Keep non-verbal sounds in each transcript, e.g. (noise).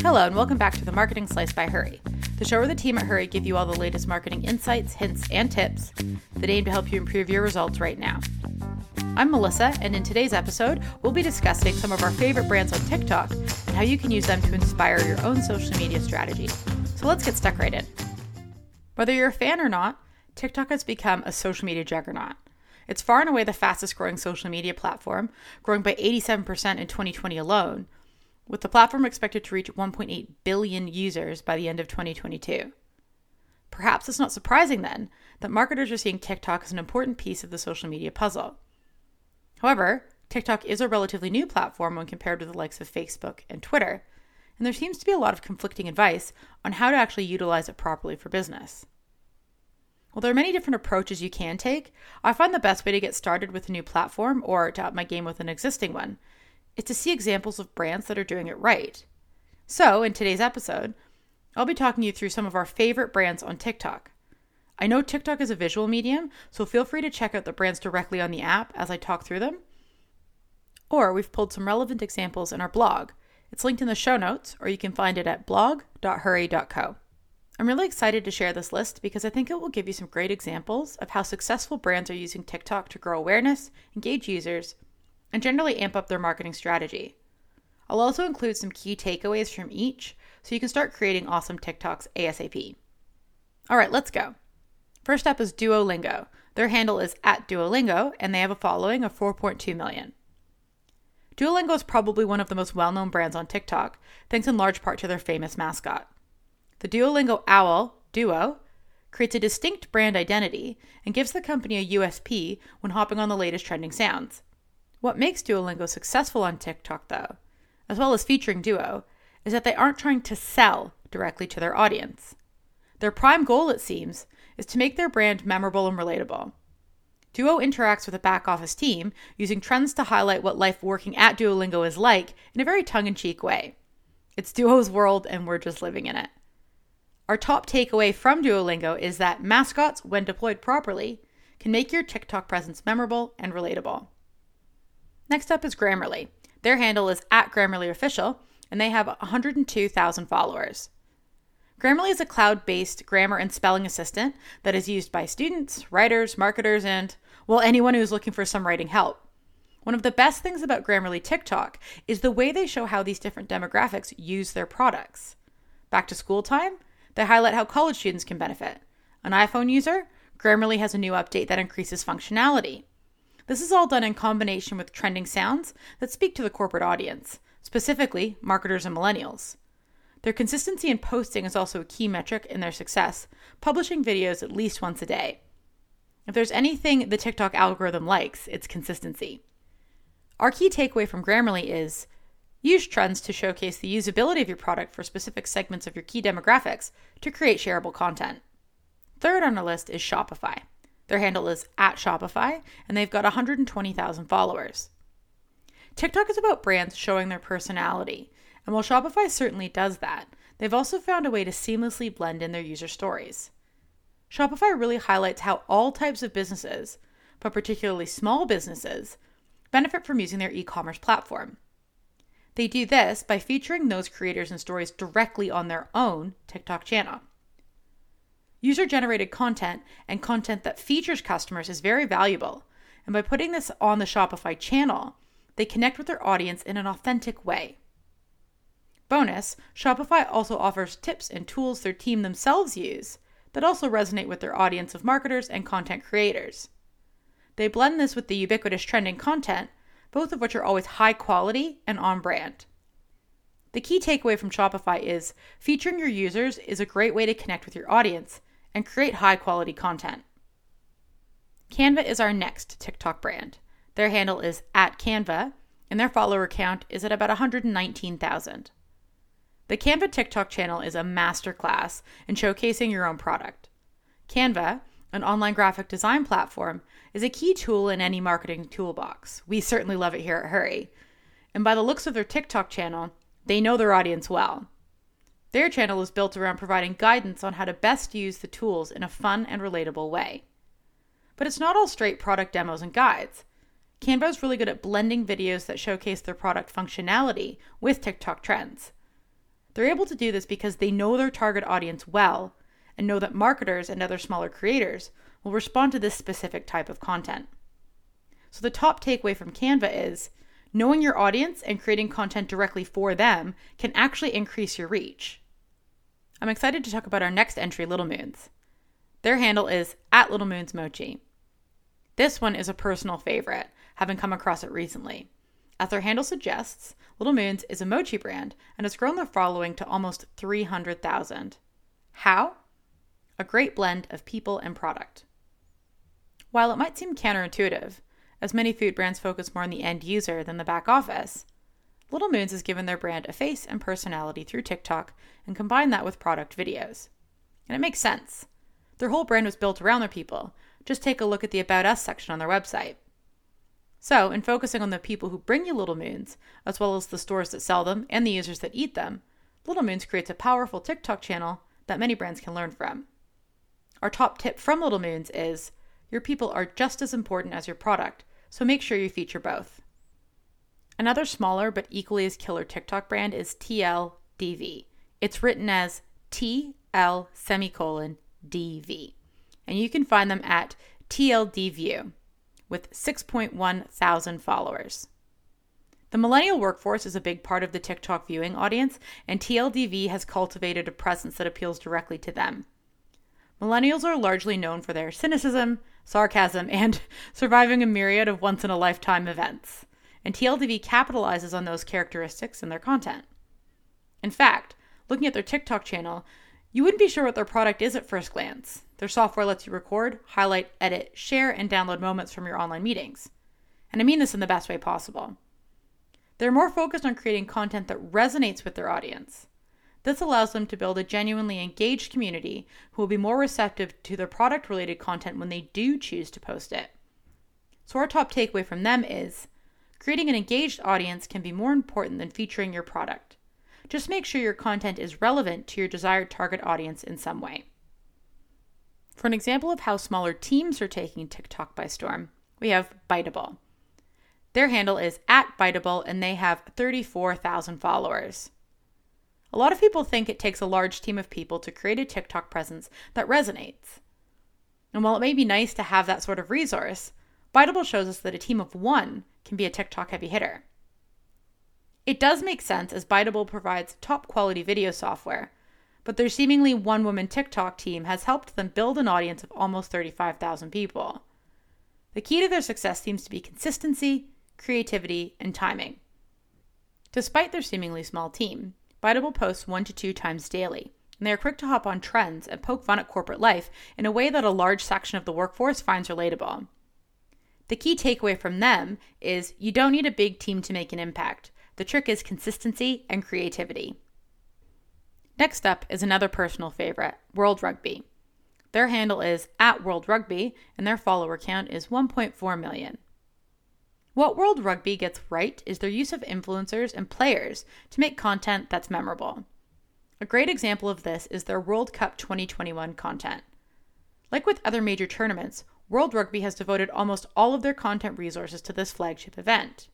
Hello, and welcome back to the Marketing Slice by Hurree, the show where the team at Hurree give you all the latest marketing insights, hints, and tips that aim to help you improve your results right now. I'm Melissa, and in today's episode, we'll be discussing some of our favorite brands on TikTok and how you can use them to inspire your own social media strategy. So let's get stuck right in. Whether you're a fan or not, TikTok has become a social media juggernaut. It's far and away the fastest growing social media platform, growing by 87% in 2020 alone, with the platform expected to reach 1.8 billion users by the end of 2022. Perhaps it's not surprising then that marketers are seeing TikTok as an important piece of the social media puzzle. However, TikTok is a relatively new platform when compared to the likes of Facebook and Twitter, and there seems to be a lot of conflicting advice on how to actually utilize it properly for business. While there are many different approaches you can take, I find the best way to get started with a new platform or to up my game with an existing one is to see examples of brands that are doing it right. So, in today's episode, I'll be talking you through some of our favorite brands on TikTok. I know TikTok is a visual medium, so feel free to check out the brands directly on the app as I talk through them. Or we've pulled some relevant examples in our blog. It's linked in the show notes, or you can find it at blog.hurree.co. I'm really excited to share this list because I think it will give you some great examples of how successful brands are using TikTok to grow awareness, engage users, and generally amp up their marketing strategy. I'll also include some key takeaways from each so you can start creating awesome TikToks ASAP. All right, let's go. First up is Duolingo. Their handle is at Duolingo, and they have a following of 4.2 million. Duolingo is probably one of the most well known brands on TikTok, thanks in large part to their famous mascot. The Duolingo owl, Duo, creates a distinct brand identity and gives the company a USP when hopping on the latest trending sounds. What makes Duolingo successful on TikTok, though, as well as featuring Duo, is that they aren't trying to sell directly to their audience. Their prime goal, it seems, is to make their brand memorable and relatable. Duo interacts with a back office team using trends to highlight what life working at Duolingo is like in a very tongue in cheek way. It's Duo's world, and we're just living in it. Our top takeaway from Duolingo is that mascots, when deployed properly, can make your TikTok presence memorable and relatable. Next up is Grammarly. Their handle is at Grammarly Official, and they have 102,000 followers. Grammarly is a cloud based grammar and spelling assistant that is used by students, writers, marketers, and, well, anyone who is looking for some writing help. One of the best things about Grammarly TikTok is the way they show how these different demographics use their products. Back to school time, they highlight how college students can benefit. An iPhone user, Grammarly has a new update that increases functionality. This is all done in combination with trending sounds that speak to the corporate audience, specifically marketers and millennials. Their consistency in posting is also a key metric in their success, publishing videos at least once a day. If there's anything the TikTok algorithm likes, it's consistency. Our key takeaway from Grammarly is use trends to showcase the usability of your product for specific segments of your key demographics to create shareable content. Third on our list is Shopify. Their handle is at Shopify, and they've got 120,000 followers. TikTok is about brands showing their personality, and while Shopify certainly does that, they've also found a way to seamlessly blend in their user stories. Shopify really highlights how all types of businesses, but particularly small businesses, benefit from using their e commerce platform. They do this by featuring those creators and stories directly on their own TikTok channel. User generated content and content that features customers is very valuable. And by putting this on the Shopify channel, they connect with their audience in an authentic way. Bonus, Shopify also offers tips and tools their team themselves use that also resonate with their audience of marketers and content creators. They blend this with the ubiquitous trending content, both of which are always high quality and on brand. The key takeaway from Shopify is featuring your users is a great way to connect with your audience and create high quality content. Canva is our next TikTok brand. Their handle is at Canva, and their follower count is at about 119,000. The Canva TikTok channel is a masterclass in showcasing your own product. Canva, an online graphic design platform, is a key tool in any marketing toolbox. We certainly love it here at Hurree. And by the looks of their TikTok channel, they know their audience well. Their channel is built around providing guidance on how to best use the tools in a fun and relatable way. But it's not all straight product demos and guides. Canva is really good at blending videos that showcase their product functionality with TikTok trends. They're able to do this because they know their target audience well and know that marketers and other smaller creators will respond to this specific type of content. So, the top takeaway from Canva is knowing your audience and creating content directly for them can actually increase your reach. I'm excited to talk about our next entry, Little Moons. Their handle is at Little Moons Mochi. This one is a personal favorite, having come across it recently. As their handle suggests, Little Moons is a mochi brand and has grown their following to almost 300,000. How? A great blend of people and product. While it might seem counterintuitive, as many food brands focus more on the end user than the back office, Little Moons has given their brand a face and personality through TikTok and combined that with product videos. And it makes sense. Their whole brand was built around their people. Just take a look at the About Us section on their website. So, in focusing on the people who bring you Little Moons, as well as the stores that sell them and the users that eat them, Little Moons creates a powerful TikTok channel that many brands can learn from. Our top tip from Little Moons is your people are just as important as your product, so make sure you feature both. Another smaller but equally as killer TikTok brand is TLDV. It's written as TL semicolon DV. And you can find them at TLDView with 6.1 thousand followers. The millennial workforce is a big part of the TikTok viewing audience, and TLDV has cultivated a presence that appeals directly to them. Millennials are largely known for their cynicism, sarcasm, and (laughs) surviving a myriad of once in a lifetime events, and TLDV capitalizes on those characteristics in their content. In fact, looking at their TikTok channel, you wouldn't be sure what their product is at first glance. Their software lets you record, highlight, edit, share, and download moments from your online meetings. And I mean this in the best way possible. They're more focused on creating content that resonates with their audience. This allows them to build a genuinely engaged community who will be more receptive to their product related content when they do choose to post it. So, our top takeaway from them is creating an engaged audience can be more important than featuring your product. Just make sure your content is relevant to your desired target audience in some way. For an example of how smaller teams are taking TikTok by storm, we have Biteable. Their handle is at Biteable and they have 34,000 followers. A lot of people think it takes a large team of people to create a TikTok presence that resonates. And while it may be nice to have that sort of resource, Biteable shows us that a team of one can be a TikTok heavy hitter. It does make sense as Biteable provides top quality video software, but their seemingly one woman TikTok team has helped them build an audience of almost 35,000 people. The key to their success seems to be consistency, creativity, and timing. Despite their seemingly small team, Biteable posts one to two times daily, and they are quick to hop on trends and poke fun at corporate life in a way that a large section of the workforce finds relatable. The key takeaway from them is you don't need a big team to make an impact. The trick is consistency and creativity. Next up is another personal favorite, World Rugby. Their handle is at World Rugby, and their follower count is 1.4 million. What World Rugby gets right is their use of influencers and players to make content that's memorable. A great example of this is their World Cup 2021 content. Like with other major tournaments, World Rugby has devoted almost all of their content resources to this flagship event.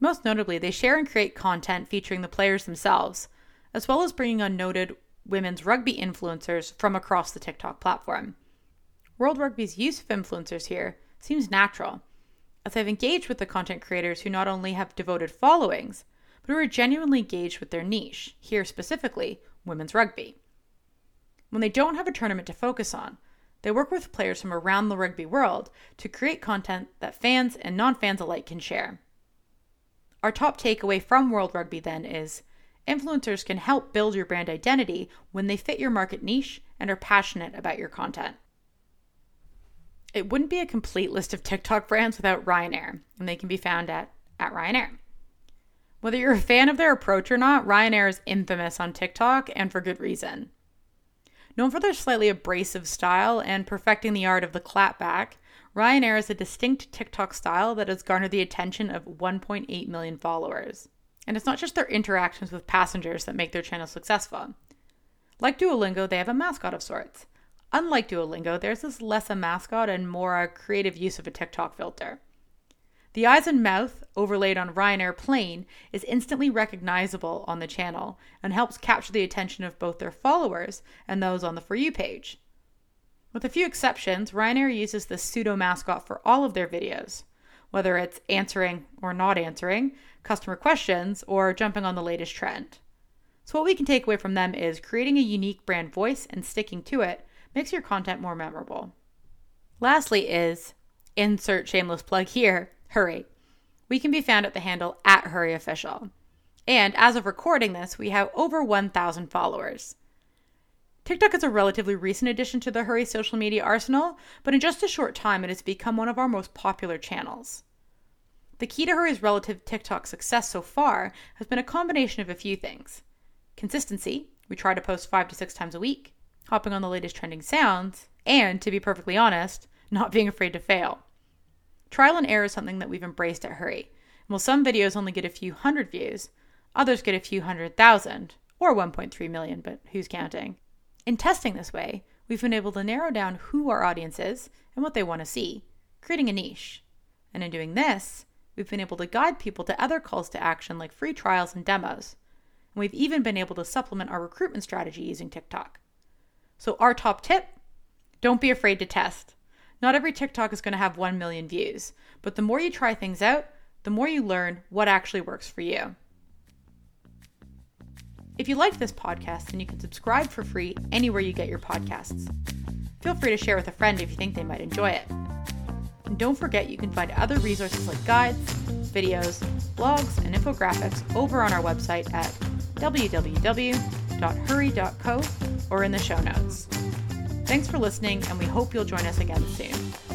Most notably, they share and create content featuring the players themselves, as well as bringing on noted women's rugby influencers from across the TikTok platform. World Rugby's use of influencers here seems natural, as I've engaged with the content creators who not only have devoted followings, but who are genuinely engaged with their niche, here specifically, women's rugby. When they don't have a tournament to focus on, they work with players from around the rugby world to create content that fans and non fans alike can share. Our top takeaway from World Rugby then is Influencers can help build your brand identity when they fit your market niche and are passionate about your content. It wouldn't be a complete list of TikTok brands without Ryanair, and they can be found at, at Ryanair. Whether you're a fan of their approach or not, Ryanair is infamous on TikTok and for good reason. Known for their slightly abrasive style and perfecting the art of the clapback, Ryanair is a distinct TikTok style that has garnered the attention of 1.8 million followers. And it's not just their interactions with passengers that make their channel successful. Like Duolingo, they have a mascot of sorts. Unlike Duolingo, theirs is less a mascot and more a creative use of a TikTok filter. The eyes and mouth overlaid on Ryanair plane is instantly recognizable on the channel and helps capture the attention of both their followers and those on the For You page. With a few exceptions, Ryanair uses the pseudo mascot for all of their videos, whether it's answering or not answering customer questions or jumping on the latest trend. So, what we can take away from them is creating a unique brand voice and sticking to it makes your content more memorable. Lastly, is insert shameless plug here Hurree. We can be found at the handle at Hurree Official. And as of recording this, we have over 1,000 followers. TikTok is a relatively recent addition to the Hurree social media arsenal, but in just a short time, it has become one of our most popular channels. The key to Hurree's relative TikTok success so far has been a combination of a few things consistency, we try to post five to six times a week, hopping on the latest trending sounds, and, to be perfectly honest, not being afraid to fail. Trial and error is something that we've embraced at Hurree. While some videos only get a few hundred views, others get a few hundred thousand, or 1.3 million, but who's counting? In testing this way, we've been able to narrow down who our audience is and what they want to see, creating a niche. And in doing this, we've been able to guide people to other calls to action like free trials and demos. And we've even been able to supplement our recruitment strategy using TikTok. So, our top tip don't be afraid to test. Not every TikTok is going to have 1 million views, but the more you try things out, the more you learn what actually works for you. If you like this podcast, then you can subscribe for free anywhere you get your podcasts. Feel free to share with a friend if you think they might enjoy it. And don't forget you can find other resources like guides, videos, blogs, and infographics over on our website at www.hurree.co or in the show notes. Thanks for listening, and we hope you'll join us again soon.